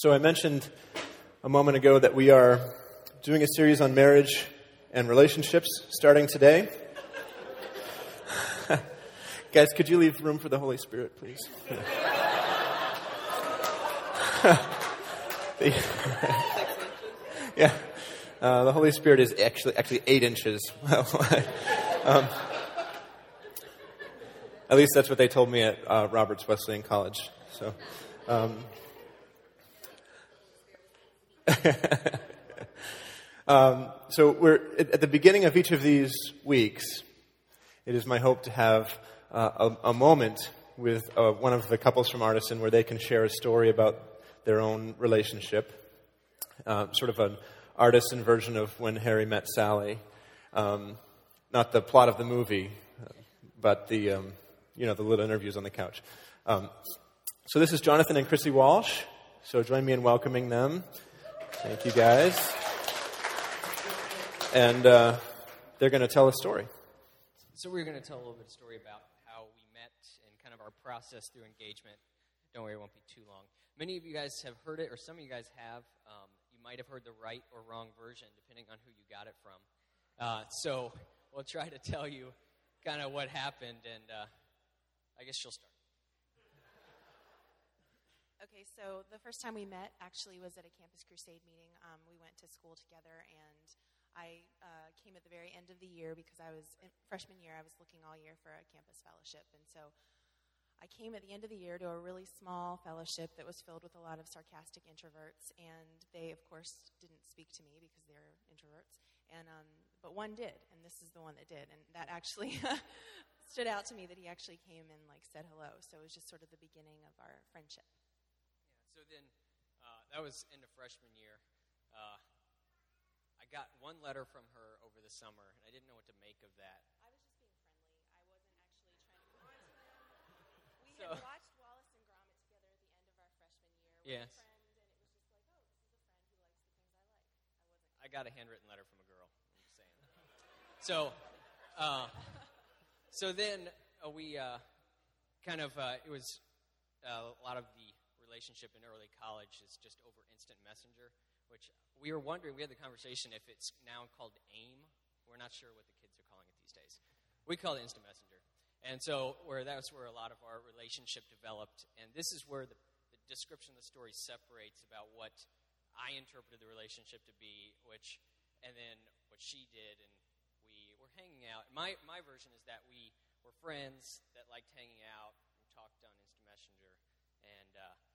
So I mentioned a moment ago that we are doing a series on marriage and relationships starting today. Guys, could you leave room for the Holy Spirit, please? Yeah, uh, the Holy Spirit is actually actually eight inches. um, at least that's what they told me at uh, Roberts Wesleyan College. So. Um, um, so we're at, the beginning of each of these weeks. It is my hope to have uh, a, a moment with uh, one of the couples from Artisan where they can share a story about their own relationship, uh, sort of an artisan version of when Harry met Sally. Um, not the plot of the movie, but the um, you know the little interviews on the couch. Um, so this is Jonathan and Chrissy Walsh. So join me in welcoming them. Thank you, guys. And uh, they're going to tell a story. So we're going to tell a little bit of story about how we met and kind of our process through engagement. Don't worry, it won't be too long. Many of you guys have heard it, or some of you guys have. Um, you might have heard the right or wrong version, depending on who you got it from. Uh, so we'll try to tell you kind of what happened, and uh, I guess she'll start. Okay, so the first time we met actually was at a Campus Crusade meeting. Um, we went to school together, and I uh, came at the very end of the year because I was in freshman year. I was looking all year for a campus fellowship, and so I came at the end of the year to a really small fellowship that was filled with a lot of sarcastic introverts, and they, of course, didn't speak to me because they're introverts. And um, but one did, and this is the one that did, and that actually stood out to me that he actually came and like said hello. So it was just sort of the beginning of our friendship. So then, uh, that was end of freshman year. Uh, I got one letter from her over the summer, and I didn't know what to make of that. I was just being friendly. I wasn't actually trying to go on to them. We So- had watched Wallace and Gromit together at the end of our freshman year with Yes. a friend, and it was just like, oh, this is a friend who likes the things I like. I wasn't. I got a handwritten letter from a girl. I'm just saying. So, uh, so then uh, we uh, kind of uh, it was uh, a lot of the relationship in early college is just over instant messenger, which we were wondering. We had the conversation if it's now called AIM. We're not sure what the kids are calling it these days. We call it instant messenger, and so where that's where a lot of our relationship developed. And this is where the, the description of the story separates about what I interpreted the relationship to be, which, and then what she did, and we were hanging out. My my version is that we were friends that liked hanging out and talked on instant messenger, and uh,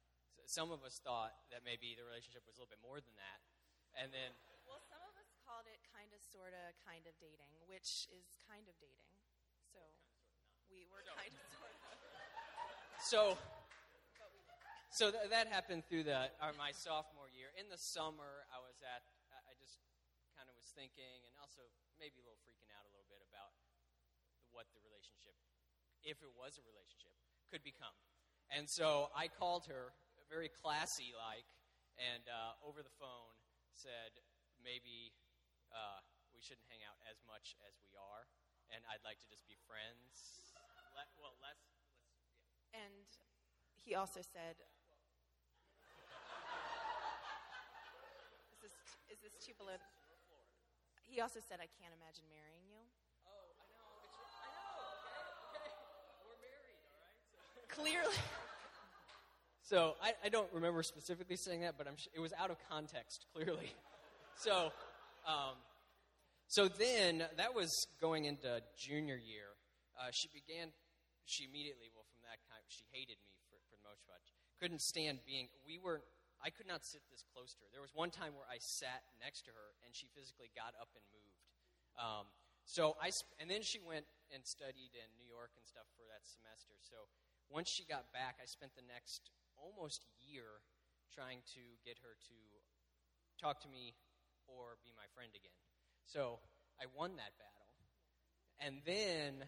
some of us thought that maybe the relationship was a little bit more than that, and then Well, some of us called it kind of, sort of, kind of dating, which is kind of dating. So we were kind of, sort of. so. So th- that happened through the uh, my sophomore year. In the summer, I was at. I I just kind of was thinking, and also maybe a little freaking out a little bit about what the relationship, if it was a relationship, could become. And so I called her, very classy like, and uh, over the phone said maybe uh, we shouldn't hang out as much as we are, and I'd like to just be friends. Le- well, less. less And he also said, "Is this is this too below?" He also said, "I can't imagine marrying you." Oh, I know. It's, I know. Okay, okay. We're married, all right. So, Clearly, so I, I don't remember specifically saying that, but sh- it was out of context, clearly. So, um, so then that was going into junior year. Uh, she began. She immediately, well, from that time, she hated me for, for the most part. Couldn't stand being. We were. I could not sit this close to her. There was one time where I sat next to her, and she physically got up and moved. so I and then she went and studied in New York and stuff for that semester. So once she got back, I spent the next almost year trying to get her to talk to me or be my friend again. So I won that battle. And then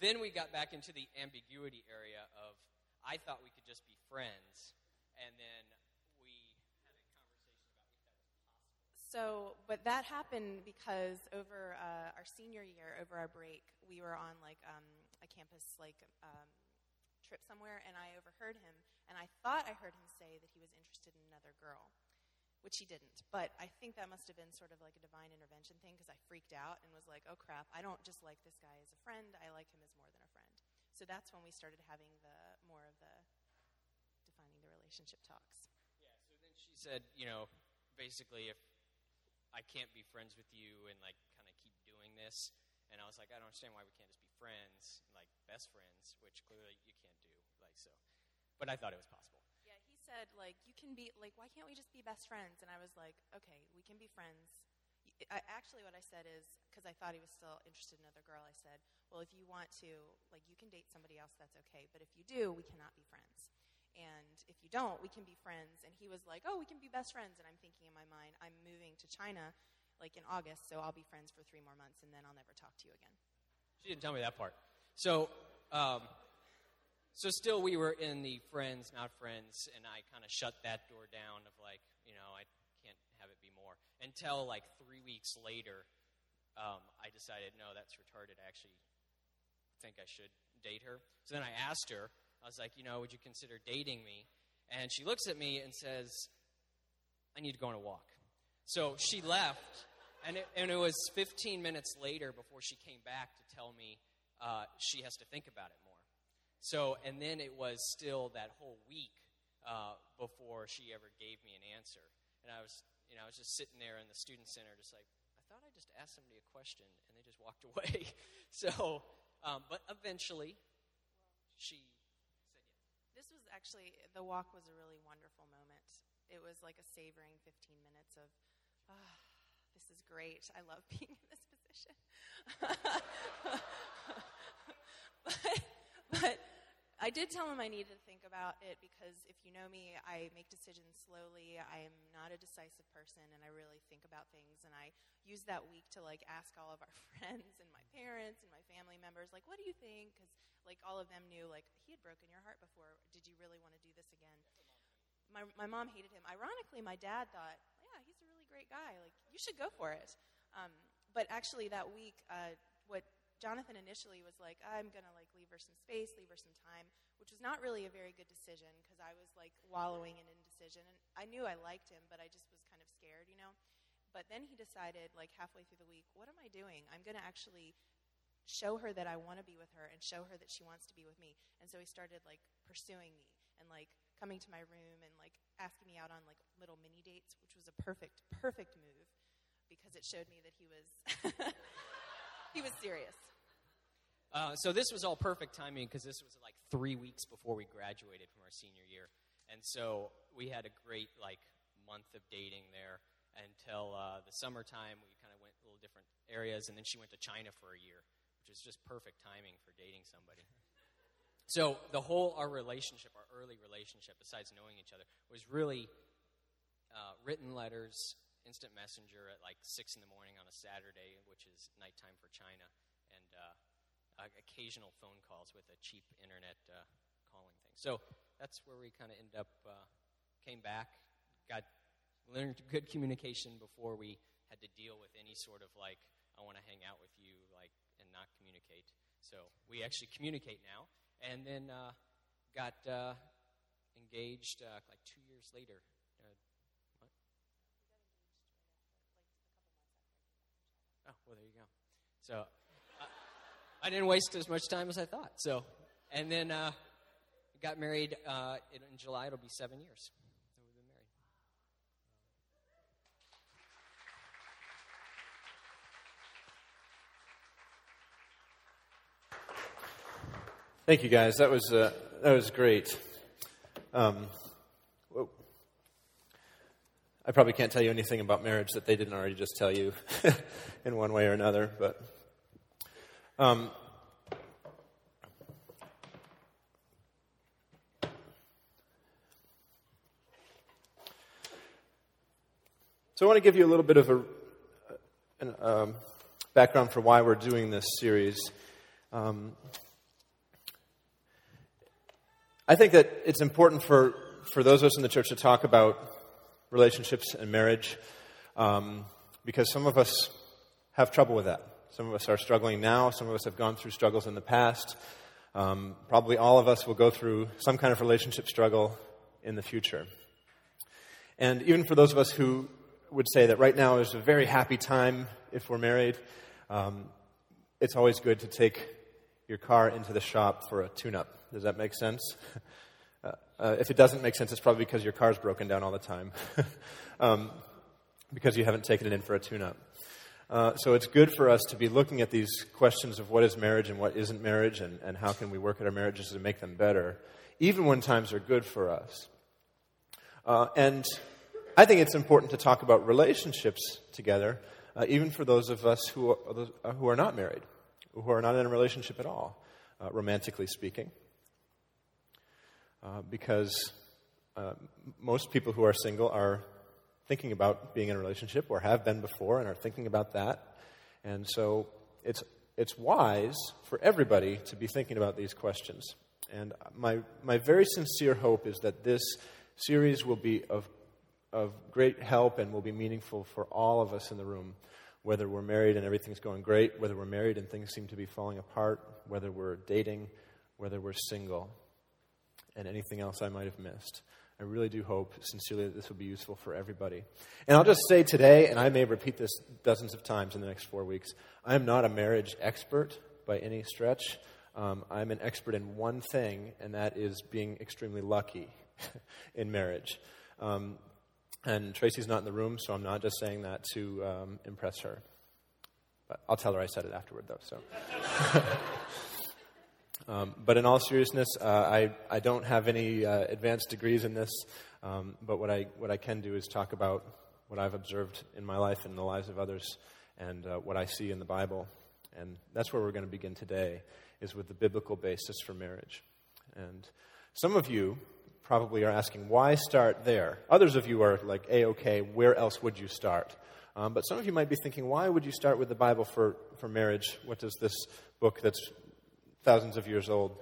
then we got back into the ambiguity area of I thought we could just be friends. And then we had a conversation about if that was possible. So, but that happened because over uh, our senior year, over our break, we were on like um, a campus like um, trip somewhere, and I overheard him, and I thought I heard him say that he was interested in another girl, which he didn't. But I think that must have been sort of like a divine intervention thing because I freaked out and was like, "Oh crap! I don't just like this guy as a friend; I like him as more than a friend." So that's when we started having the more of the defining the relationship talks. Yeah, so then she said, you know, basically, if I can't be friends with you and like kind of keep doing this, and I was like, I don't understand why we can't just be friends, like best friends, which clearly you can't do, like so. But I thought it was possible. Yeah, he said like you can be like why can't we just be best friends? And I was like, okay, we can be friends. I, actually, what I said is because I thought he was still interested in another girl. I said, well, if you want to, like, you can date somebody else. That's okay. But if you do, we cannot be friends. And if you don't, we can be friends. And he was like, oh, we can be best friends. And I'm thinking in my mind, I'm moving to China like in August, so I'll be friends for three more months, and then I'll never talk to you again. She didn't tell me that part. So, um, so still we were in the friends, not friends, and I kind of shut that door down of like, you know, I can't have it be more. Until like three weeks later, um, I decided, no, that's retarded. I actually think I should date her. So then I asked her, I was like, you know, would you consider dating me? And she looks at me and says, I need to go on a walk. So she left, and it, and it was 15 minutes later before she came back to tell me uh, she has to think about it more. So, and then it was still that whole week uh, before she ever gave me an answer. And I was, you know, I was just sitting there in the student center, just like, I thought I just asked somebody a question, and they just walked away. so, um, but eventually, she said yes. This was actually, the walk was a really wonderful moment. It was like a savoring 15 minutes of, this is great. I love being in this position. but, but I did tell him I needed to think about it because if you know me, I make decisions slowly. I am not a decisive person, and I really think about things. And I used that week to like ask all of our friends and my parents and my family members, like, "What do you think?" Because like all of them knew, like, he had broken your heart before. Did you really want to do this again? My my mom hated him. Ironically, my dad thought, "Yeah, he's a really great guy. Like, you should go for it." Um, but actually, that week, uh, what Jonathan initially was like, I'm going to like leave her some space, leave her some time, which was not really a very good decision because I was like wallowing in indecision. And I knew I liked him, but I just was kind of scared, you know? But then he decided, like halfway through the week, what am I doing? I'm going to actually show her that I want to be with her and show her that she wants to be with me. And so he started like pursuing me and like coming to my room and like asking me out on like little mini dates, which was a perfect, perfect move because it showed me that he was he was serious. Uh, so this was all perfect timing because this was like three weeks before we graduated from our senior year, and so we had a great like month of dating there until uh, the summertime. We kind of went little different areas, and then she went to China for a year, which is just perfect timing for dating somebody. So the whole our relationship, our early relationship, besides knowing each other, was really uh, written letters, instant messenger at like six in the morning on a Saturday, which is nighttime for China, and uh, uh, occasional phone calls with a cheap internet uh, calling thing. So that's where we kind of end up. Uh, came back, got learned good communication before we had to deal with any sort of like I want to hang out with you, like and not communicate. So we actually communicate now, and then uh, got uh, engaged uh, like two years later. Uh, what? Oh, well, there you go. So I didn't waste as much time as I thought. So, and then uh, got married uh, in, in July. It'll be seven years that we've been married. Thank you, guys. That was uh, that was great. Um. I probably can't tell you anything about marriage that they didn't already just tell you in one way or another, but. Um, so I want to give you a little bit of a um, background for why we're doing this series. Um, I think that it's important for, for those of us in the church to talk about relationships and marriage um, because some of us have trouble with that. Some of us are struggling now, some of us have gone through struggles in the past. Um, probably all of us will go through some kind of relationship struggle in the future. And even for those of us who would say that right now is a very happy time if we're married, um, it's always good to take your car into the shop for a tune up. Does that make sense? Uh, uh, if it doesn't make sense, it's probably because your car's broken down all the time, um, because you haven't taken it in for a tune up. Uh, so it's good for us to be looking at these questions of what is marriage and what isn't marriage, and, and how can we work at our marriages to make them better, even when times are good for us. Uh, and I think it's important to talk about relationships together, uh, even for those of us who are, who are not married, who are not in a relationship at all, romantically speaking. Uh, because uh, most people who are single are thinking about being in a relationship or have been before and are thinking about that. And so it's, it's wise for everybody to be thinking about these questions. And my, my very sincere hope is that this series will be of of great help and will be meaningful for all of us in the room, whether we're married and everything's going great, whether we're married and things seem to be falling apart, whether we're dating, whether we're single, and anything else I might have missed. I really do hope, sincerely, that this will be useful for everybody. And I'll just say today, and I may repeat this dozens of times in the next four weeks, I am not a marriage expert by any stretch. Um, I'm an expert in one thing, and that is being extremely lucky in marriage. Um, and Tracy's not in the room, so I'm not just saying that to um, impress her. But I'll tell her I said it afterward, though. So. um, but in all seriousness, uh, I, I don't have any uh, advanced degrees in this. Um, but what I, what I can do is talk about what I've observed in my life and the lives of others and uh, what I see in the Bible. And that's where we're going to begin today, is with the biblical basis for marriage. And some of you probably are asking, why start there? Others of you are like, A OK, where else would you start? Um, but some of you might be thinking, why would you start with the Bible for, for marriage? What does this book that's thousands of years old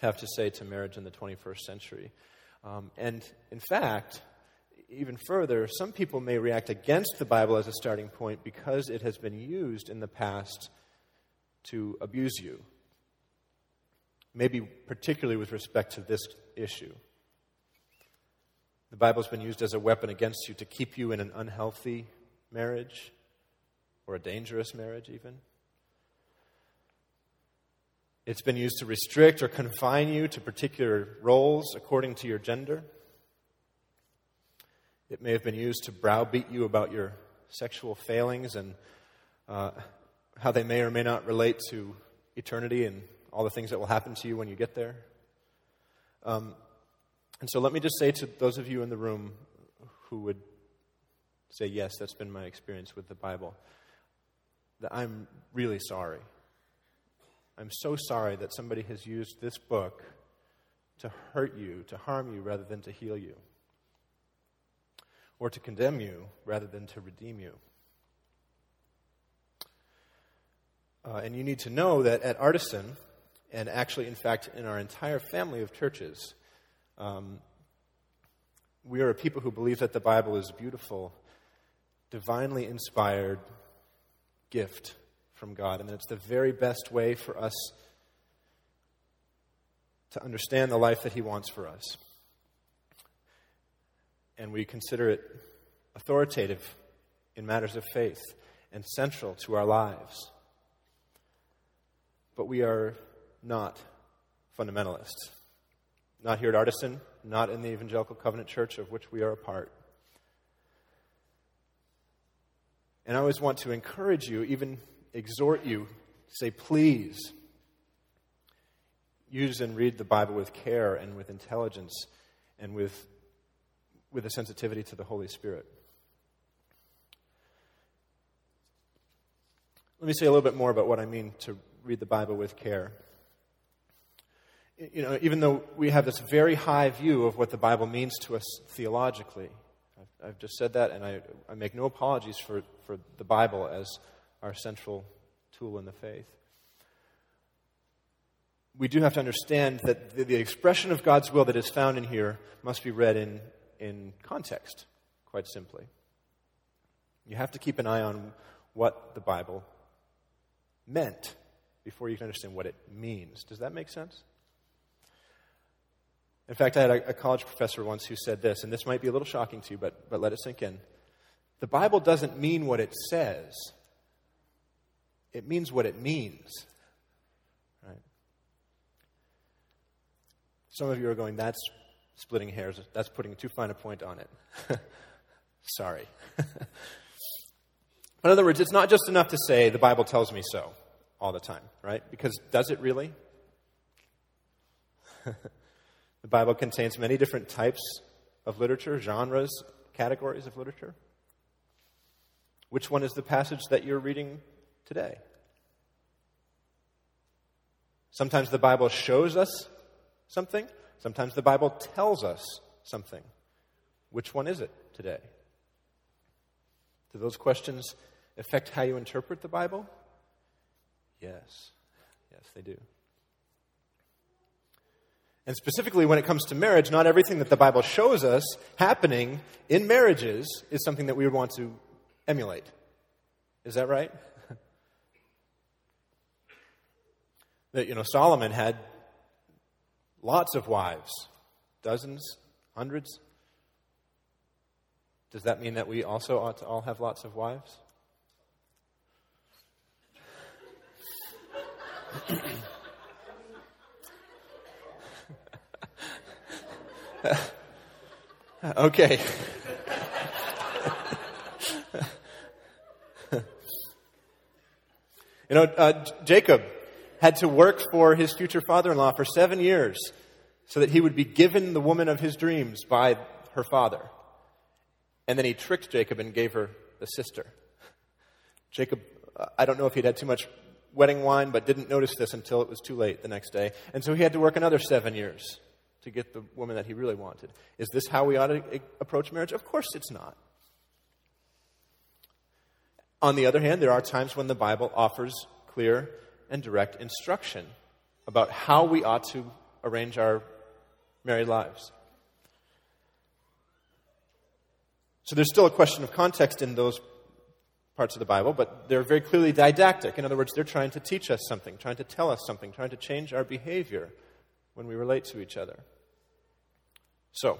have to say to marriage in the 21st century? Um, and in fact, even further, some people may react against the Bible as a starting point because it has been used in the past to abuse you. Maybe particularly with respect to this issue. The Bible's been used as a weapon against you to keep you in an unhealthy marriage or a dangerous marriage, even. It's been used to restrict or confine you to particular roles according to your gender. It may have been used to browbeat you about your sexual failings and uh, how they may or may not relate to eternity and all the things that will happen to you when you get there. Um, and so let me just say to those of you in the room who would say, Yes, that's been my experience with the Bible, that I'm really sorry. I'm so sorry that somebody has used this book to hurt you, to harm you, rather than to heal you, or to condemn you rather than to redeem you. Uh, and you need to know that at Artisan, and actually, in fact, in our entire family of churches, um, we are a people who believe that the Bible is a beautiful, divinely inspired gift from God, and it's the very best way for us to understand the life that He wants for us. And we consider it authoritative in matters of faith and central to our lives. But we are not fundamentalists. Not here at Artisan, not in the Evangelical Covenant Church of which we are a part. And I always want to encourage you, even exhort you, to say, please use and read the Bible with care and with intelligence and with, with a sensitivity to the Holy Spirit. Let me say a little bit more about what I mean to read the Bible with care. You know, even though we have this very high view of what the Bible means to us theologically, I've, I've just said that, and I, I make no apologies for, for the Bible as our central tool in the faith. We do have to understand that the, the expression of God's will that is found in here must be read in, in context, quite simply. You have to keep an eye on what the Bible meant before you can understand what it means. Does that make sense? In fact, I had a, a, college professor once who said this, and this might be a little shocking to you, but, but let it sink in. The Bible doesn't mean what it says, it means what it means. Right? Some of you are going, that's splitting hairs. That's putting too fine a point on it. Sorry. In other words, it's not just enough to say, the Bible tells me so all the time, right? Because does it really? the Bible contains many different types of literature, genres, categories of literature. Which one is the passage that you're reading today? Sometimes the Bible shows us something, sometimes the Bible tells us something. Which one is it today? Do those questions affect how you interpret the Bible? Yes. Yes, they do. And specifically, when it comes to marriage, not everything that the Bible shows us happening in marriages is something that we would want to emulate. Is that right? That, you know, Solomon had lots of wives, dozens, hundreds. Does that mean that we also ought to all have lots of wives? okay. you know, uh, Jacob had to work for his future father in law for seven years so that he would be given the woman of his dreams by her father. And then he tricked Jacob and gave her the sister. Jacob, I don't know if he'd had too much wedding wine, but didn't notice this until it was too late the next day. And so he had to work another seven years to get the woman that he really wanted. Is this how we ought to approach marriage? Of course it's not. On the other hand, there are times when the Bible offers clear and direct instruction about how we ought to arrange our married lives. So there's still a question of context in those parts of the Bible, but they're very clearly didactic. In other words, they're trying to teach us something, trying to tell us something, trying to change our behavior when we relate to each other. So,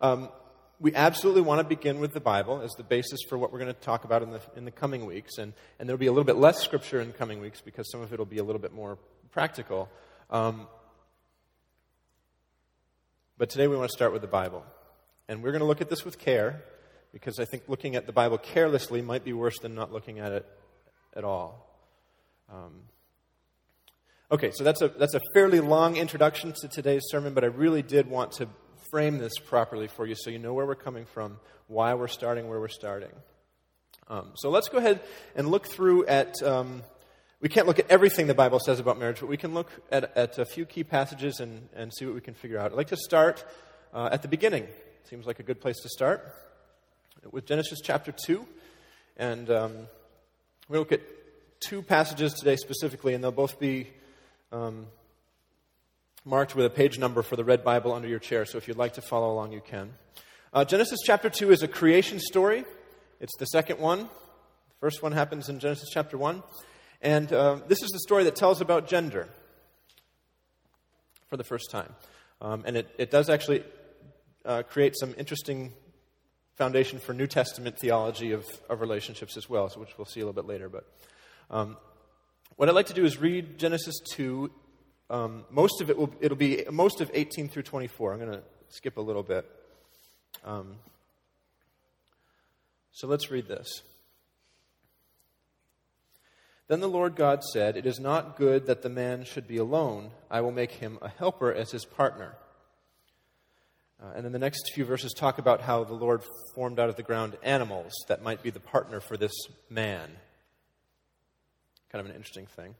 um, we absolutely want to begin with the Bible as the basis for what we're going to talk about in the, in the coming weeks. And, and there'll be a little bit less scripture in coming weeks because some of it will be a little bit more practical. Um, but today we want to start with the Bible. And we're going to look at this with care because I think looking at the Bible carelessly might be worse than not looking at it at all. Um, okay, so that's a, that's a fairly long introduction to today's sermon, but I really did want to frame this properly for you so you know where we're coming from, why we're starting where we're starting. Um, so let's go ahead and look through at. Um, we can't look at everything the Bible says about marriage, but we can look at, at a few key passages and, and see what we can figure out. I'd like to start uh, at the beginning. Seems like a good place to start with Genesis chapter 2. And um, we look at two passages today specifically, and they'll both be um, marked with a page number for the red Bible under your chair. So if you'd like to follow along, you can. Uh, Genesis chapter 2 is a creation story, it's the second one. The first one happens in Genesis chapter 1. And uh, this is the story that tells about gender for the first time. Um, and it, it does actually uh, create some interesting foundation for New Testament theology of, of relationships as well, so which we'll see a little bit later. But um, what I'd like to do is read Genesis 2. Um, most of it will it'll be most of 18 through 24. I'm going to skip a little bit. Um, so let's read this. Then the Lord God said, It is not good that the man should be alone. I will make him a helper as his partner. Uh, and then the next few verses talk about how the Lord formed out of the ground animals that might be the partner for this man. Kind of an interesting thing.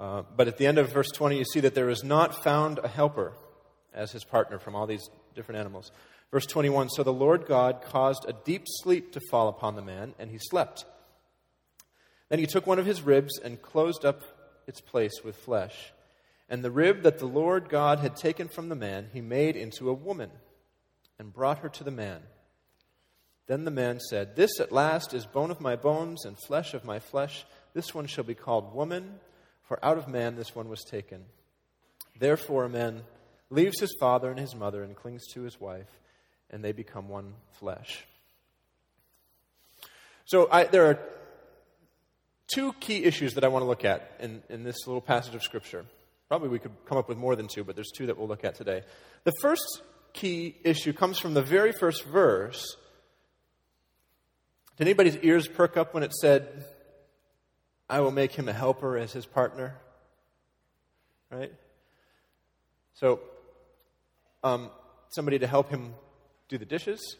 Uh, but at the end of verse 20, you see that there is not found a helper as his partner from all these different animals. Verse 21 So the Lord God caused a deep sleep to fall upon the man, and he slept. Then he took one of his ribs and closed up its place with flesh. And the rib that the Lord God had taken from the man, he made into a woman and brought her to the man. Then the man said, This at last is bone of my bones and flesh of my flesh. This one shall be called woman, for out of man this one was taken. Therefore, a man leaves his father and his mother and clings to his wife, and they become one flesh. So I, there are two key issues that I want to look at in, in this little passage of Scripture. Probably we could come up with more than two, but there's two that we'll look at today. The first key issue comes from the very first verse. Did anybody's ears perk up when it said, I will make him a helper as his partner? Right? So, um, somebody to help him do the dishes,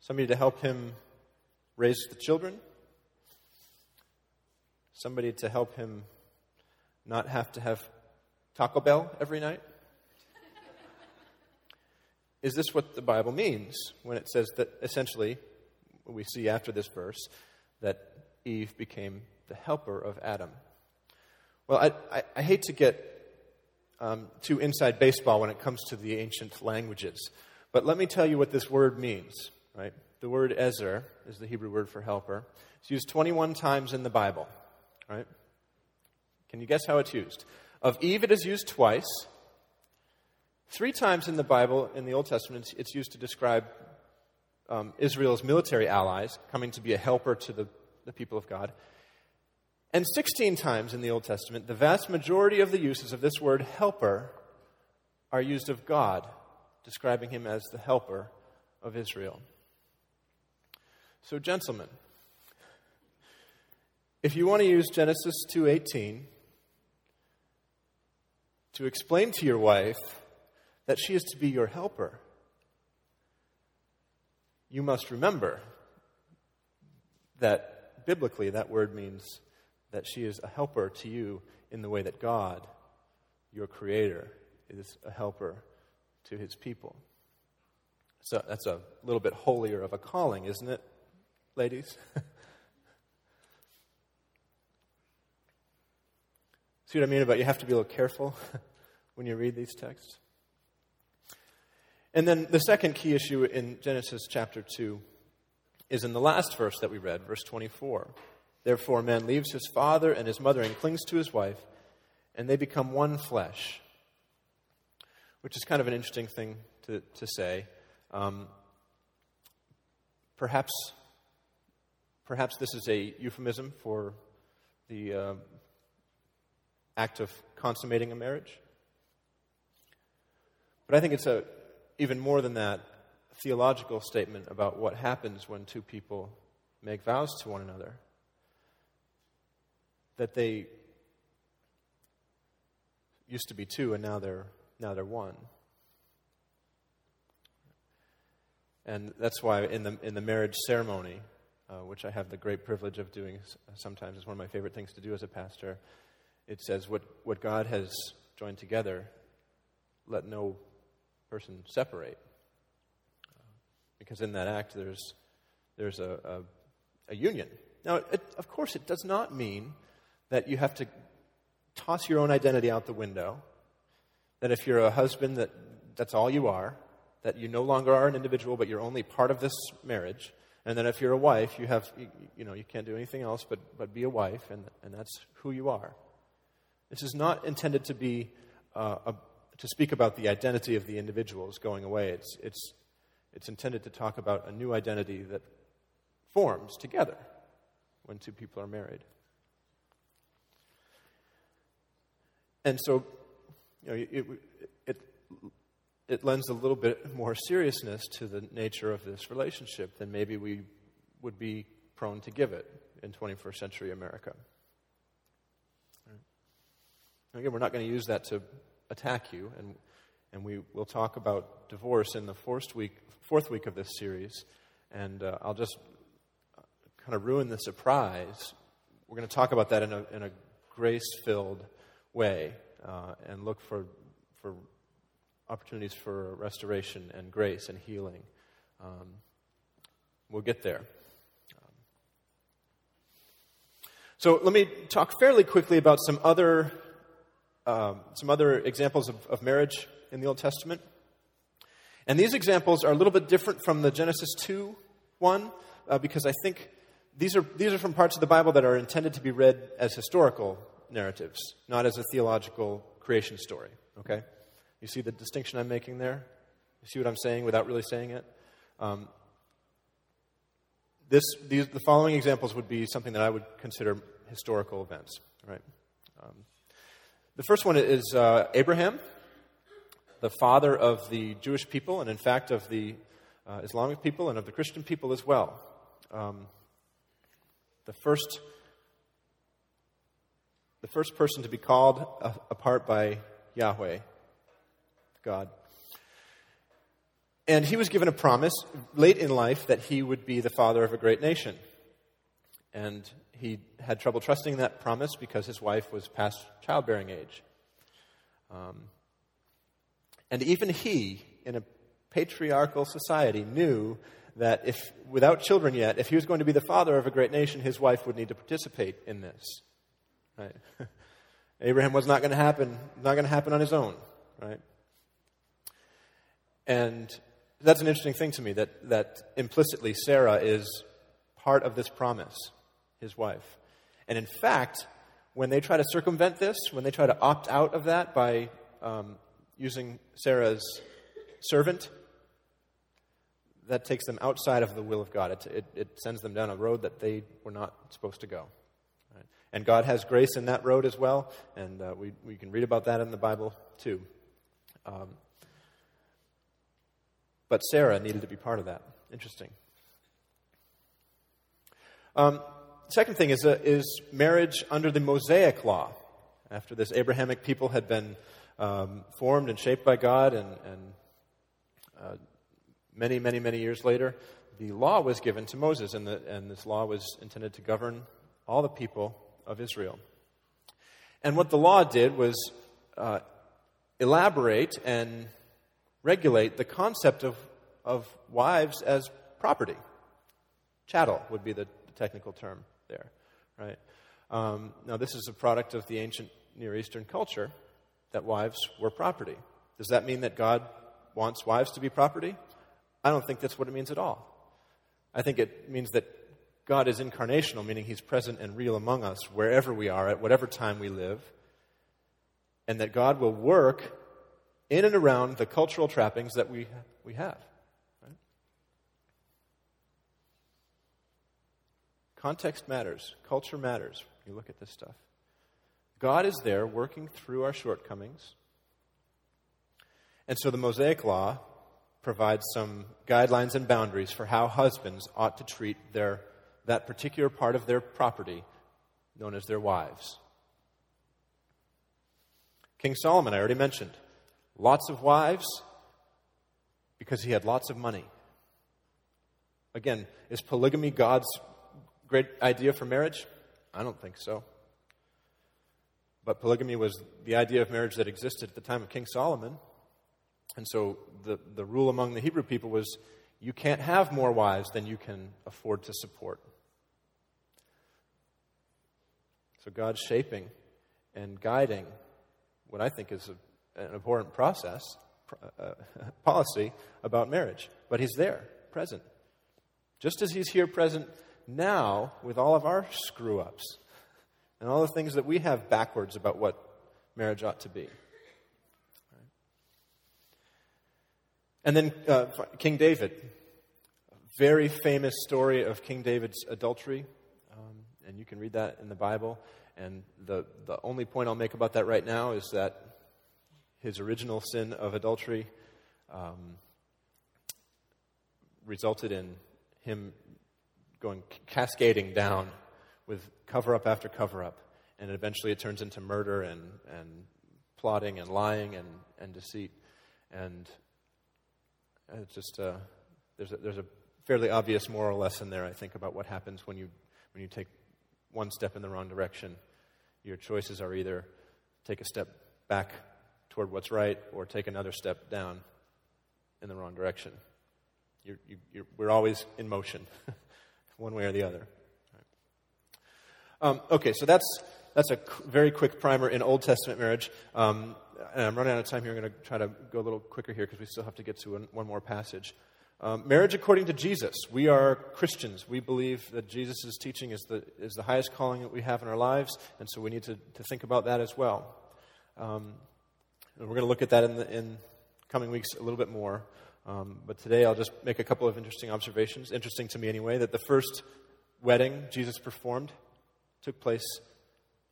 somebody to help him raise the children, somebody to help him not have to have Taco Bell every night? Is this what the Bible means when it says that essentially, we see after this verse, that Eve became the helper of Adam? Well, I, I, I hate to get um, too inside baseball when it comes to the ancient languages, but let me tell you what this word means, right? The word ezer is the Hebrew word for helper. It's used 21 times in the Bible, right? Can you guess how it's used? Of Eve, it is used twice. Three times in the Bible, in the Old Testament, it's used to describe um, Israel's military allies coming to be a helper to the, the people of God. And 16 times in the Old Testament, the vast majority of the uses of this word helper are used of God, describing him as the helper of Israel. So, gentlemen, if you want to use Genesis 2:18 to explain to your wife that she is to be your helper, you must remember that biblically that word means that she is a helper to you in the way that God, your creator, is a helper to his people. So that's a little bit holier of a calling, isn't it, ladies? See what I mean about you have to be a little careful when you read these texts? And then the second key issue in Genesis chapter 2 is in the last verse that we read, verse 24. Therefore, man leaves his father and his mother and clings to his wife, and they become one flesh. Which is kind of an interesting thing to, to say. Um, perhaps, perhaps this is a euphemism for the uh, act of consummating a marriage. But I think it's a even more than that theological statement about what happens when two people make vows to one another. That they used to be two and now they're now they're one. And that's why in the in the marriage ceremony, uh, which I have the great privilege of doing sometimes, is one of my favorite things to do as a pastor it says, what, what God has joined together, let no person separate. Because in that act, there's, there's a, a, a union. Now, it, of course, it does not mean that you have to toss your own identity out the window, that if you're a husband, that that's all you are, that you no longer are an individual, but you're only part of this marriage. And then if you're a wife, you have, you, you know, you can't do anything else but, but be a wife, and, and that's who you are. This is not intended to be uh, a, to speak about the identity of the individuals going away. It's, it's, it's intended to talk about a new identity that forms together when two people are married. And so, you know, it, it, it lends a little bit more seriousness to the nature of this relationship than maybe we would be prone to give it in 21st century America. Again, we're not going to use that to attack you, and, And we will talk about divorce in the fourth week, fourth week of this series. And uh, I'll just kind of ruin the surprise. We're going to talk about that in a, in a grace filled way uh, and look for, for opportunities for restoration and grace and healing. Um, we'll get there. Um, so let me talk fairly quickly about some other, um, some other examples of, of marriage in the Old Testament. And these examples are a little bit different from the Genesis 2 one, uh, because I think these are, these are from parts of the Bible that are intended to be read as historical narratives, not as a theological creation story. Okay? You see the distinction I'm making there? You see what I'm saying without really saying it? Um, this, these, the following examples would be something that I would consider historical events. Right? Um, the first one is uh, Abraham the father of the Jewish people, and in fact of the uh, Islamic people and of the Christian people as well. Um, the first, the first person to be called apart by Yahweh, God. And he was given a promise late in life that he would be the father of a great nation. And he had trouble trusting that promise because his wife was past childbearing age. Um, and even he, in a patriarchal society, knew that if, without children yet, if he was going to be the father of a great nation, his wife would need to participate in this. Right? Abraham was not going to happen, not going to happen on his own, right? And that's an interesting thing to me that, that implicitly Sarah is part of this promise, his wife. And in fact, when they try to circumvent this, when they try to opt out of that by um, using Sarah's servant, that takes them outside of the will of God. It, it, it, sends them down a road that they were not supposed to go. Right? And God has grace in that road as well, and uh, we, we can read about that in the Bible too. Um, but Sarah needed to be part of that. Interesting. Um, second thing is, uh, is marriage under the Mosaic law. After this Abrahamic people had been um, formed and shaped by God, and, and uh, many, many, many years later, the law was given to Moses, and, the, and this law was intended to govern all the people of Israel. And what the law did was uh, elaborate and regulate the concept of, of wives as property. Chattel would be the, the technical term there, right? Um, now, this is a product of the ancient Near Eastern culture, that wives were property. Does that mean that God wants wives to be property? I don't think that's what it means at all. I think it means that God is incarnational, meaning He's present and real among us wherever we are, at whatever time we live, and that God will work in and around the cultural trappings that we, we have. Right? Context matters, culture matters. You look at this stuff. God is there working through our shortcomings. And so the Mosaic Law provides some guidelines and boundaries for how husbands ought to treat their, that particular part of their property known as their wives. King Solomon, I already mentioned, lots of wives because he had lots of money. Again, is polygamy God's great idea for marriage? I don't think so. But polygamy was the idea of marriage that existed at the time of King Solomon. And so the, the rule among the Hebrew people was you can't have more wives than you can afford to support. So God's shaping and guiding what I think is a, an important process, uh, policy about marriage. But He's there, present. Just as He's here present now with all of our screw ups and all the things that we have backwards about what marriage ought to be. And then uh, King David, very famous story of King David's adultery, um, and you can read that in the Bible. And the, the only point I'll make about that right now is that his original sin of adultery um, resulted in him going cascading down with cover up after cover up. And eventually it turns into murder and, and plotting and lying and, and deceit. And it's just uh, there's a, there's a fairly obvious moral lesson there, I think, about what happens when you when you take one step in the wrong direction. Your choices are either take a step back toward what's right or take another step down in the wrong direction. You're, you, we're always in motion, one way or the other. Um, okay, so that's, that's a very quick primer in Old Testament marriage. Um, and I'm running out of time here. I'm going to try to go a little quicker here because we still have to get to one, one more passage. Um, marriage according to Jesus. We are Christians. We believe that Jesus' teaching is the, is the highest calling that we have in our lives, and so we need to, to think about that as well. Um, and we're going to look at that in, the, in coming weeks a little bit more. Um, but today I'll just make a couple of interesting observations, interesting to me anyway, that the first wedding Jesus performed took place,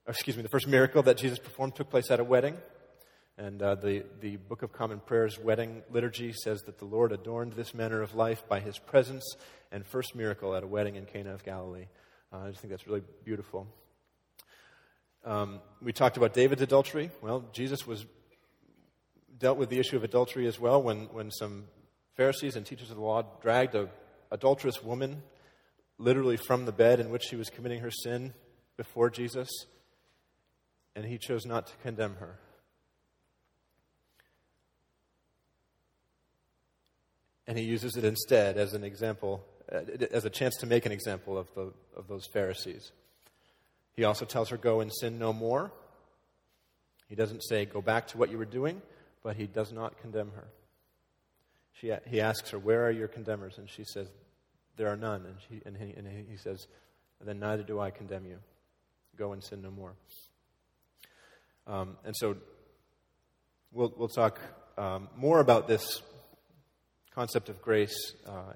excuse me, the first miracle that Jesus performed took place at a wedding. And uh, the, the Book of Common Prayer's wedding liturgy says that the Lord adorned this manner of life by his presence and first miracle at a wedding in Cana of Galilee. Uh, I just think that's really beautiful. Um, we talked about David's adultery. Well, Jesus was dealt with the issue of adultery as well when, when some Pharisees and teachers of the law dragged a adulterous woman literally from the bed in which she was committing her sin before Jesus, and he chose not to condemn her. and he uses it instead as an example, uh, as a chance to make an example of, the, of those Pharisees. He also tells her, Go and sin no more. He doesn't say, Go back to what you were doing, but he does not condemn her. She, he asks her, Where are your condemners? And she says, There are none. And, she, and, he, and he says, Then neither do I condemn you. Go and sin no more. Um, and so we'll, we'll talk um, more about this concept of grace uh,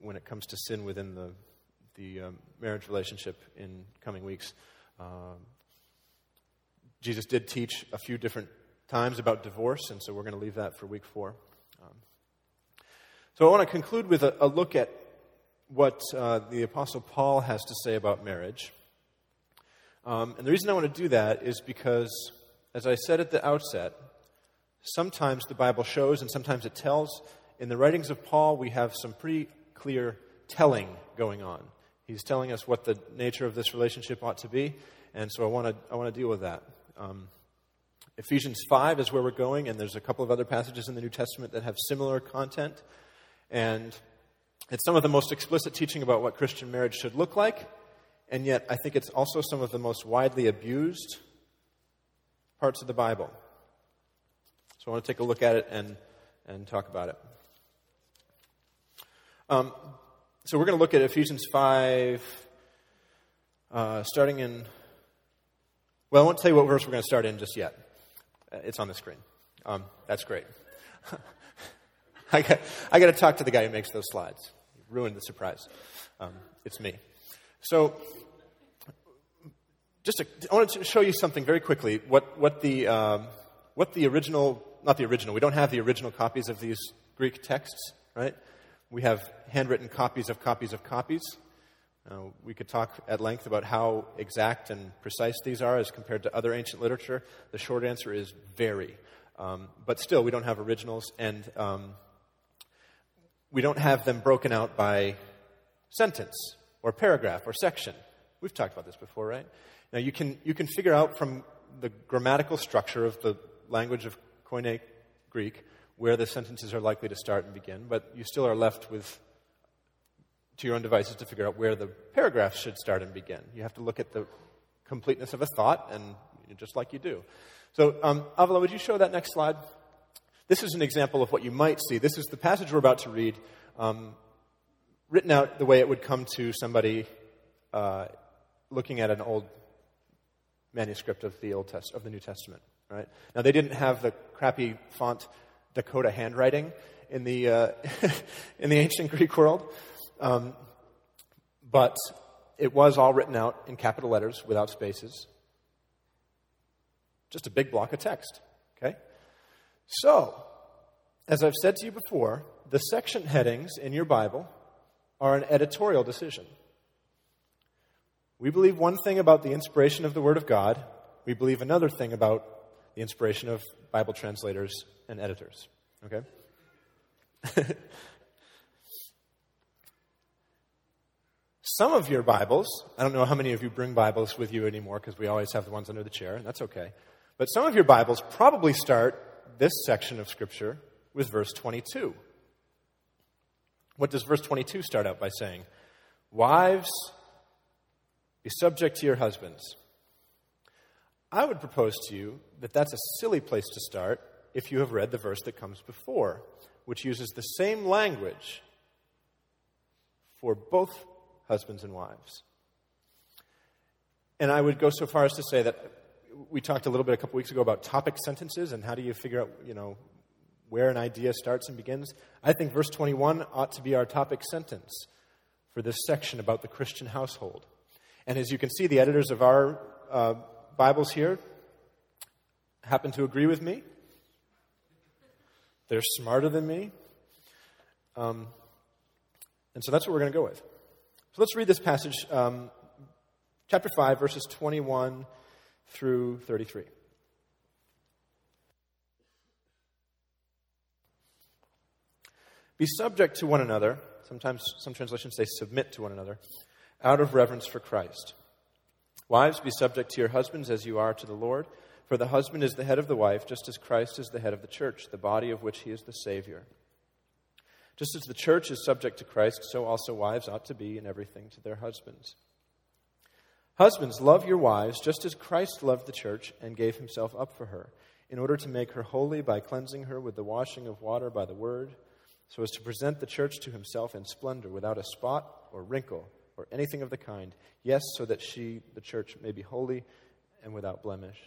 when it comes to sin within the, the um, marriage relationship in coming weeks. Um, Jesus did teach a few different times about divorce, and so we're going to leave that for week four. So I want to conclude with a, a look at what uh, the Apostle Paul has to say about marriage. Um, and the reason I want to do that is because, as I said at the outset, sometimes the Bible shows and sometimes it tells in the writings of Paul, we have some pretty clear telling going on. He's telling us what the nature of this relationship ought to be, and so I want to I want to deal with that. Um, Ephesians 5 is where we're going, and there's a couple of other passages in the New Testament that have similar content. And it's some of the most explicit teaching about what Christian marriage should look like, and yet I think it's also some of the most widely abused parts of the Bible. So I want to take a look at it and, and talk about it. Um, so we're going to look at Ephesians 5, uh, starting in. Well, I won't tell you what verse we're going to start in just yet. Uh, it's on the screen. Um, that's great. I got, I got to talk to the guy who makes those slides. You ruined the surprise. Um, it's me. So, just to, I wanted to show you something very quickly. What, what the um, what the original, not the original. We don't have the original copies of these Greek texts, right? We have handwritten copies of copies of copies. Uh, we could talk at length about how exact and precise these are as compared to other ancient literature. The short answer is very. Um, but still, we don't have originals, and um, we don't have them broken out by sentence or paragraph or section. We've talked about this before, right? Now, you can, you can figure out from the grammatical structure of the language of Koine Greek where the sentences are likely to start and begin, but you still are left with, to your own devices, to figure out where the paragraphs should start and begin. You have to look at the completeness of a thought, and just like you do. So, um, Avila, would you show that next slide? This is an example of what you might see. This is the passage we're about to read, um, written out the way it would come to somebody uh, looking at an old manuscript of the Old Test of the New Testament. Right now, they didn't have the crappy font Dakota handwriting in the, uh, in the ancient Greek world. Um, but it was all written out in capital letters without spaces. Just a big block of text. Okay? So, as I've said to you before, the section headings in your Bible are an editorial decision. We believe one thing about the inspiration of the Word of God, we believe another thing about the inspiration of Bible translators and editors. Okay? Some of your Bibles, I don't know how many of you bring Bibles with you anymore because we always have the ones under the chair, and that's okay. But some of your Bibles probably start this section of Scripture with verse 22. What does verse 22 start out by saying? Wives, be subject to your husbands. I would propose to you that that's a silly place to start if you have read the verse that comes before, which uses the same language for both husbands and wives. And I would go so far as to say that we talked a little bit a couple weeks ago about topic sentences and how do you figure out, you know, where an idea starts and begins. I think verse 21 ought to be our topic sentence for this section about the Christian household. And as you can see, the editors of our uh, Bibles here happen to agree with me. They're smarter than me. Um, and so that's what we're going to go with. So let's read this passage, um, chapter 5, verses 21 through 33. Be subject to one another. Sometimes some translations say submit to one another, out of reverence for Christ. Wives, be subject to your husbands as you are to the Lord. For the husband is the head of the wife, just as Christ is the head of the church, the body of which he is the Savior. Just as the church is subject to Christ, so also wives ought to be in everything to their husbands. Husbands, love your wives just as Christ loved the church and gave himself up for her, in order to make her holy by cleansing her with the washing of water by the word, so as to present the church to himself in splendor, without a spot or wrinkle or anything of the kind. Yes, so that she, the church, may be holy and without blemish.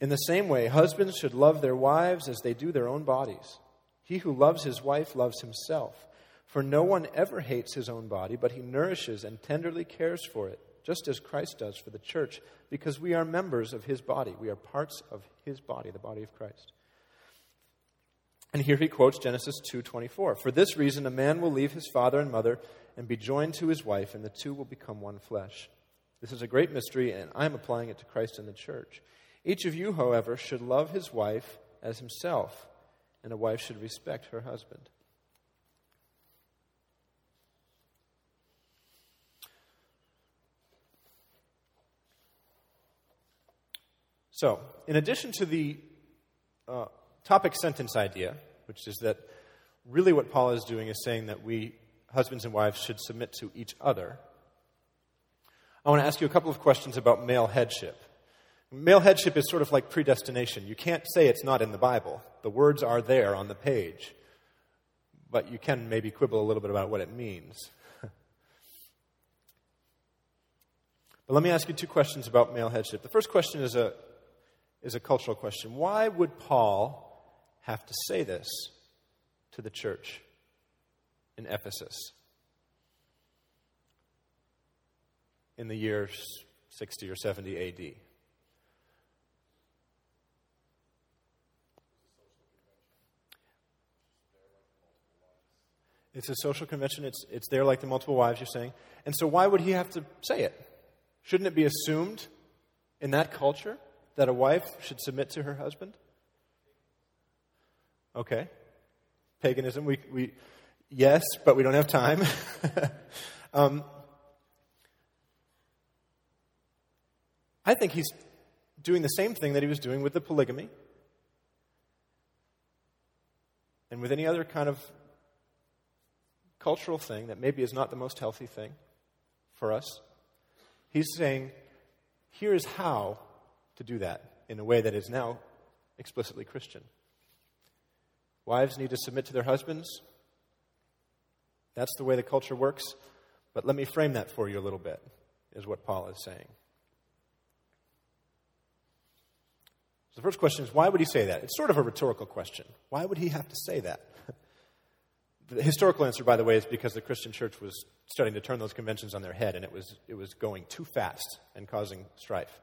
In the same way, husbands should love their wives as they do their own bodies. He who loves his wife loves himself. For no one ever hates his own body, but he nourishes and tenderly cares for it, just as Christ does for the church, because we are members of his body. We are parts of his body, the body of Christ. And here he quotes Genesis 2:24. For this reason a man will leave his father and mother and be joined to his wife, and the two will become one flesh. This is a great mystery, and I am applying it to Christ and the church. Each of you, however, should love his wife as himself and a wife should respect her husband. So, in addition to the uh, topic sentence idea, which is that really what Paul is doing is saying that we, husbands and wives, should submit to each other, I want to ask you a couple of questions about male headship. Male headship is sort of like predestination. You can't say it's not in the Bible. The words are there on the page. But you can maybe quibble a little bit about what it means. but let me ask you two questions about male headship. The first question is a, is a cultural question. Why would Paul have to say this to the church in Ephesus in the year 60 or 70 AD? It's a social convention. It's, it's there like the multiple wives, you're saying. And so, why would he have to say it? Shouldn't it be assumed in that culture that a wife should submit to her husband? Okay. Paganism, we, we yes, but we don't have time. um, I think he's doing the same thing that he was doing with the polygamy and with any other kind of cultural thing that maybe is not the most healthy thing for us. He's saying, here is how to do that in a way that is now explicitly Christian. Wives need to submit to their husbands. That's the way the culture works. But let me frame that for you a little bit, is what Paul is saying. So the first question is why would he say that? It's sort of a rhetorical question. Why would he have to say that? The historical answer, by the way, is because the Christian church was starting to turn those conventions on their head and it was, it was going too fast and causing strife.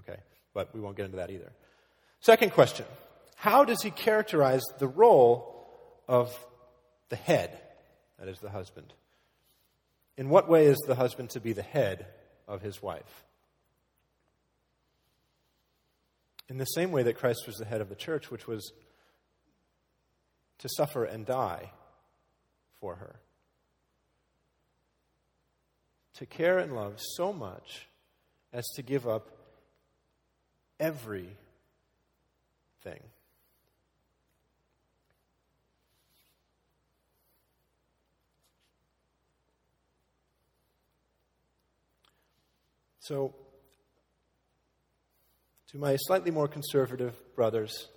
Okay? But we won't get into that either. Second question How does he characterize the role of the head, that is, the husband? In what way is the husband to be the head of his wife? In the same way that Christ was the head of the church, which was to suffer and die for her. To care and love so much as to give up everything. So, to my slightly more conservative brothers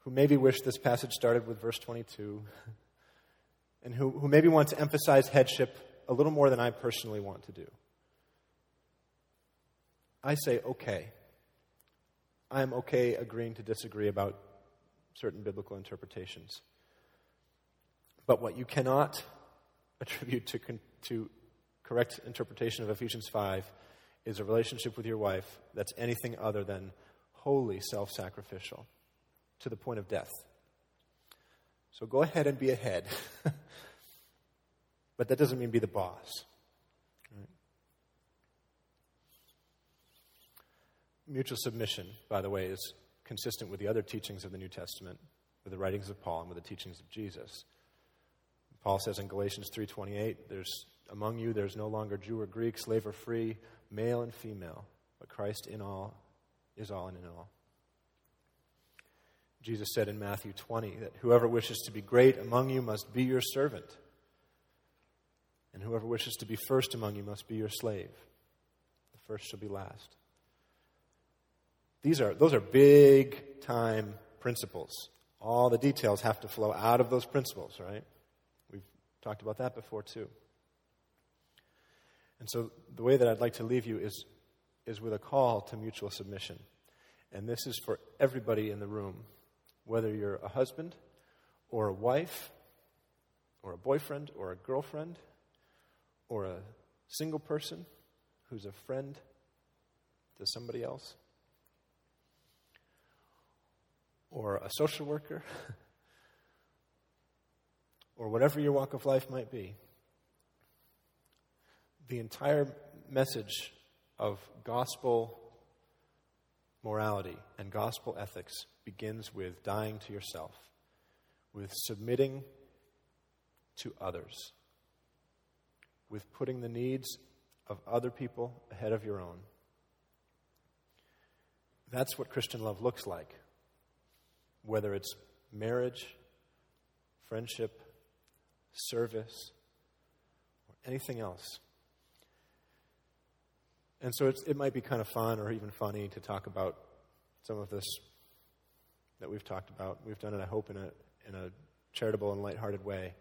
who maybe wish this passage started with verse 22 and who, who maybe want to emphasize headship a little more than I personally want to do. I say, okay. I'm okay agreeing to disagree about certain biblical interpretations. But what you cannot attribute to, to correct interpretation of Ephesians 5 is a relationship with your wife that's anything other than wholly self sacrificial to the point of death. So go ahead and be ahead. but that doesn't mean be the boss. Right? Mutual submission, by the way, is consistent with the other teachings of the New Testament, with the writings of Paul and with the teachings of Jesus. Paul says in Galatians 3:28, there's among you there's no longer Jew or Greek, slave or free, male and female, but Christ in all is all and in all. Jesus said in Matthew 20 that whoever wishes to be great among you must be your servant, and whoever wishes to be first among you must be your slave. The first shall be last. These are, those are big time principles. All the details have to flow out of those principles, right? We've talked about that before, too. And so the way that I'd like to leave you is, is with a call to mutual submission. And this is for everybody in the room, whether you're a husband or a wife or a boyfriend or a girlfriend or a single person who's a friend to somebody else or a social worker or whatever your walk of life might be the entire message of gospel morality and gospel ethics begins with dying to yourself, with submitting to others, with putting the needs of other people ahead of your own. That's what Christian love looks like, whether it's marriage, friendship, service, or anything else. And so it might be kind of fun or even funny to talk about some of this that we've talked about. We've done it, I hope, in a, in a charitable and lighthearted way.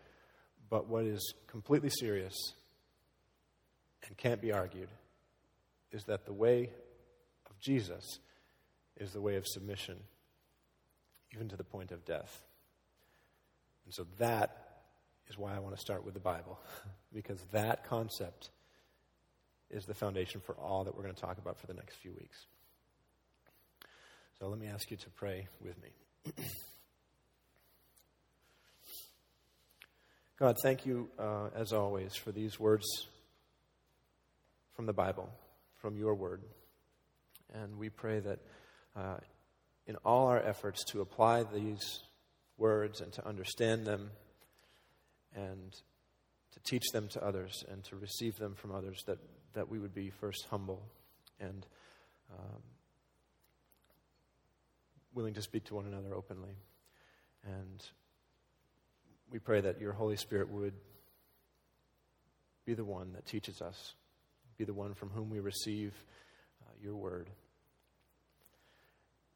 But what is completely serious and can't be argued is that the way of Jesus is the way of submission, even to the point of death. And so that is why I want to start with the Bible, because that concept is the foundation for all that we're going to talk about for the next few weeks. So let me ask you to pray with me. God, thank you, uh, as always, for these words from the Bible, from your word. And we pray that uh, in all our efforts to apply these words and to understand them and to teach them to others and to receive them from others, that that we would be first humble and um, willing to speak to one another openly. And we pray that your Holy Spirit would be the one that teaches us, be the one from whom we receive uh, your word.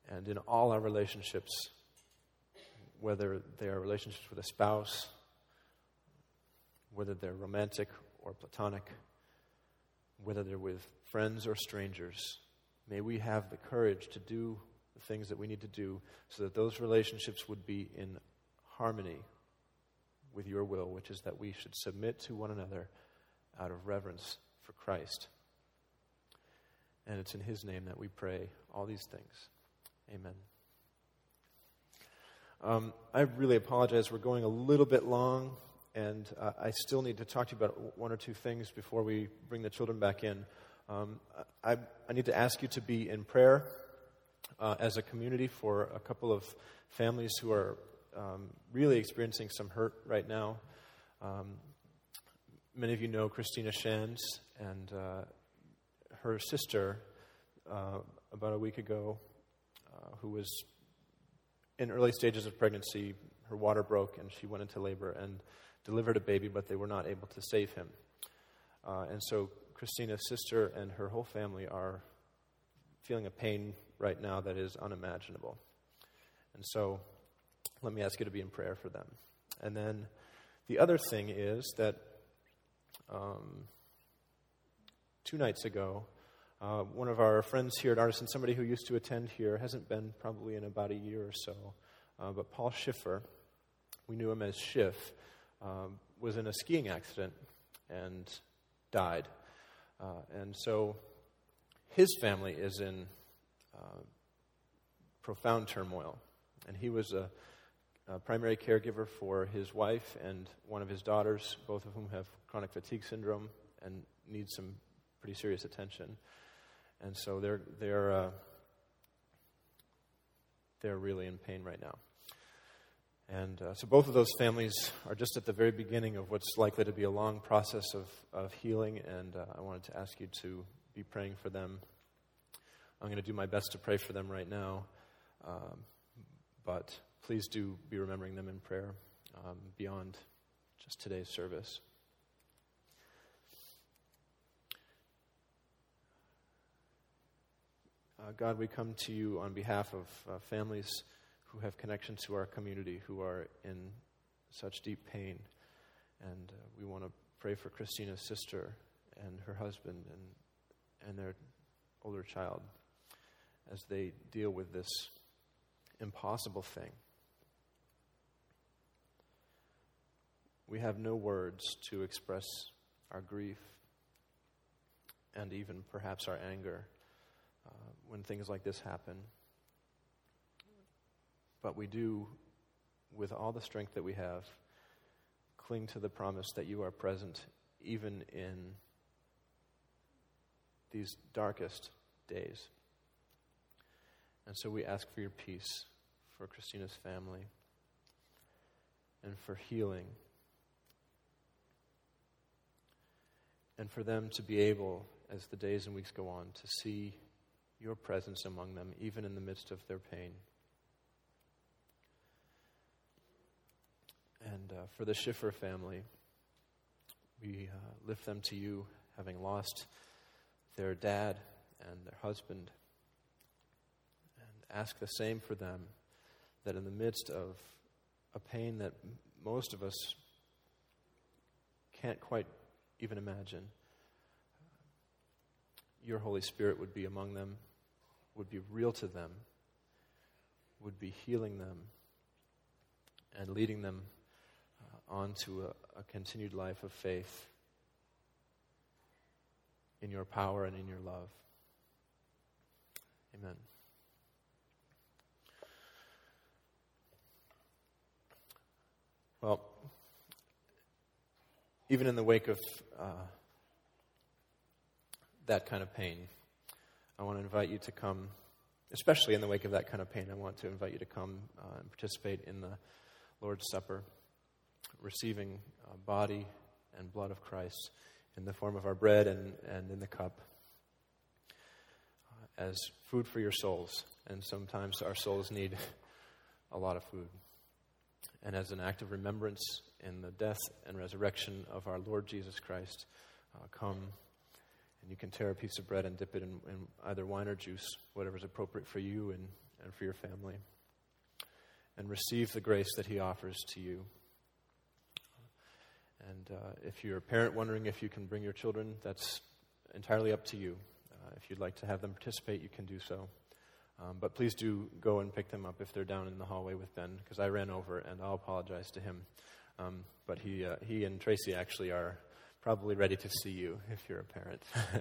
And in all our relationships, whether they are relationships with a spouse, whether they're romantic or platonic, whether they're with friends or strangers. May we have the courage to do the things that we need to do so that those relationships would be in harmony with your will, which is that we should submit to one another out of reverence for Christ. And it's in His name that we pray all these things. Amen. Um, I really apologize. We're going a little bit long and uh, I still need to talk to you about one or two things before we bring the children back in. Um, I, I, need to ask you to be in prayer uh, as a community for a couple of families who are um, really experiencing some hurt right now. Um, many of you know Christina Shands, and uh, her sister, uh, about a week ago, uh, who was in early stages of pregnancy, her water broke and she went into labor and delivered a baby, but they were not able to save him. Uh, and so Christina's sister and her whole family are feeling a pain right now that is unimaginable. And so let me ask you to be in prayer for them. And then the other thing is that um, two nights ago, uh, one of our friends here at Artisan, somebody who used to attend here, hasn't been probably in about a year or so, uh, but Paul Schiffer, we knew him as Schiff, um, was in a skiing accident and died. Uh, and so his family is in uh, profound turmoil. And he was a, a primary caregiver for his wife and one of his daughters, both of whom have chronic fatigue syndrome and need some pretty serious attention and so they're they're uh, they're really in pain right now. And uh, so both of those families are just at the very beginning of what's likely to be a long process of, of healing, and uh, I wanted to ask you to be praying for them. I'm going to do my best to pray for them right now, um, but please do be remembering them in prayer um, beyond just today's service. Uh, God, we come to you on behalf of uh, families who have connections to our community, who are in such deep pain. And uh, we want to pray for Christina's sister and her husband and, and their older child as they deal with this impossible thing. We have no words to express our grief and even perhaps our anger uh, when things like this happen. But we do, with all the strength that we have, cling to the promise that you are present even in these darkest days. And so we ask for your peace for Christina's family and for healing. And for them to be able, as the days and weeks go on, to see your presence among them, even in the midst of their pain. And uh, for the Schiffer family, we uh, lift them to you, having lost their dad and their husband, and ask the same for them that in the midst of a pain that most of us can't quite even imagine, your Holy Spirit would be among them would be real to them, would be healing them, and leading them uh, on to a, a continued life of faith in your power and in your love. Amen. Well, even in the wake of uh, that kind of pain, I want to invite you to come, especially in the wake of that kind of pain, I want to invite you to come uh, and participate in the Lord's Supper, receiving uh, body and blood of Christ in the form of our bread and, and in the cup uh, as food for your souls. And sometimes our souls need a lot of food. And as an act of remembrance in the death and resurrection of our Lord Jesus Christ, uh, come and you can tear a piece of bread and dip it in, in either wine or juice, whatever is appropriate for you and, and for your family. And receive the grace that He offers to you. And uh, if you're a parent wondering if you can bring your children, that's entirely up to you. Uh, if you'd like to have them participate, you can do so. Um, but please do go and pick them up if they're down in the hallway with Ben, because I ran over and I'll apologize to him. Um, but he, uh, he and Tracy actually are probably ready to see you if you're a parent.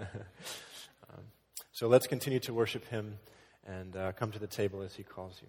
um, so let's continue to worship him and uh, come to the table as he calls you.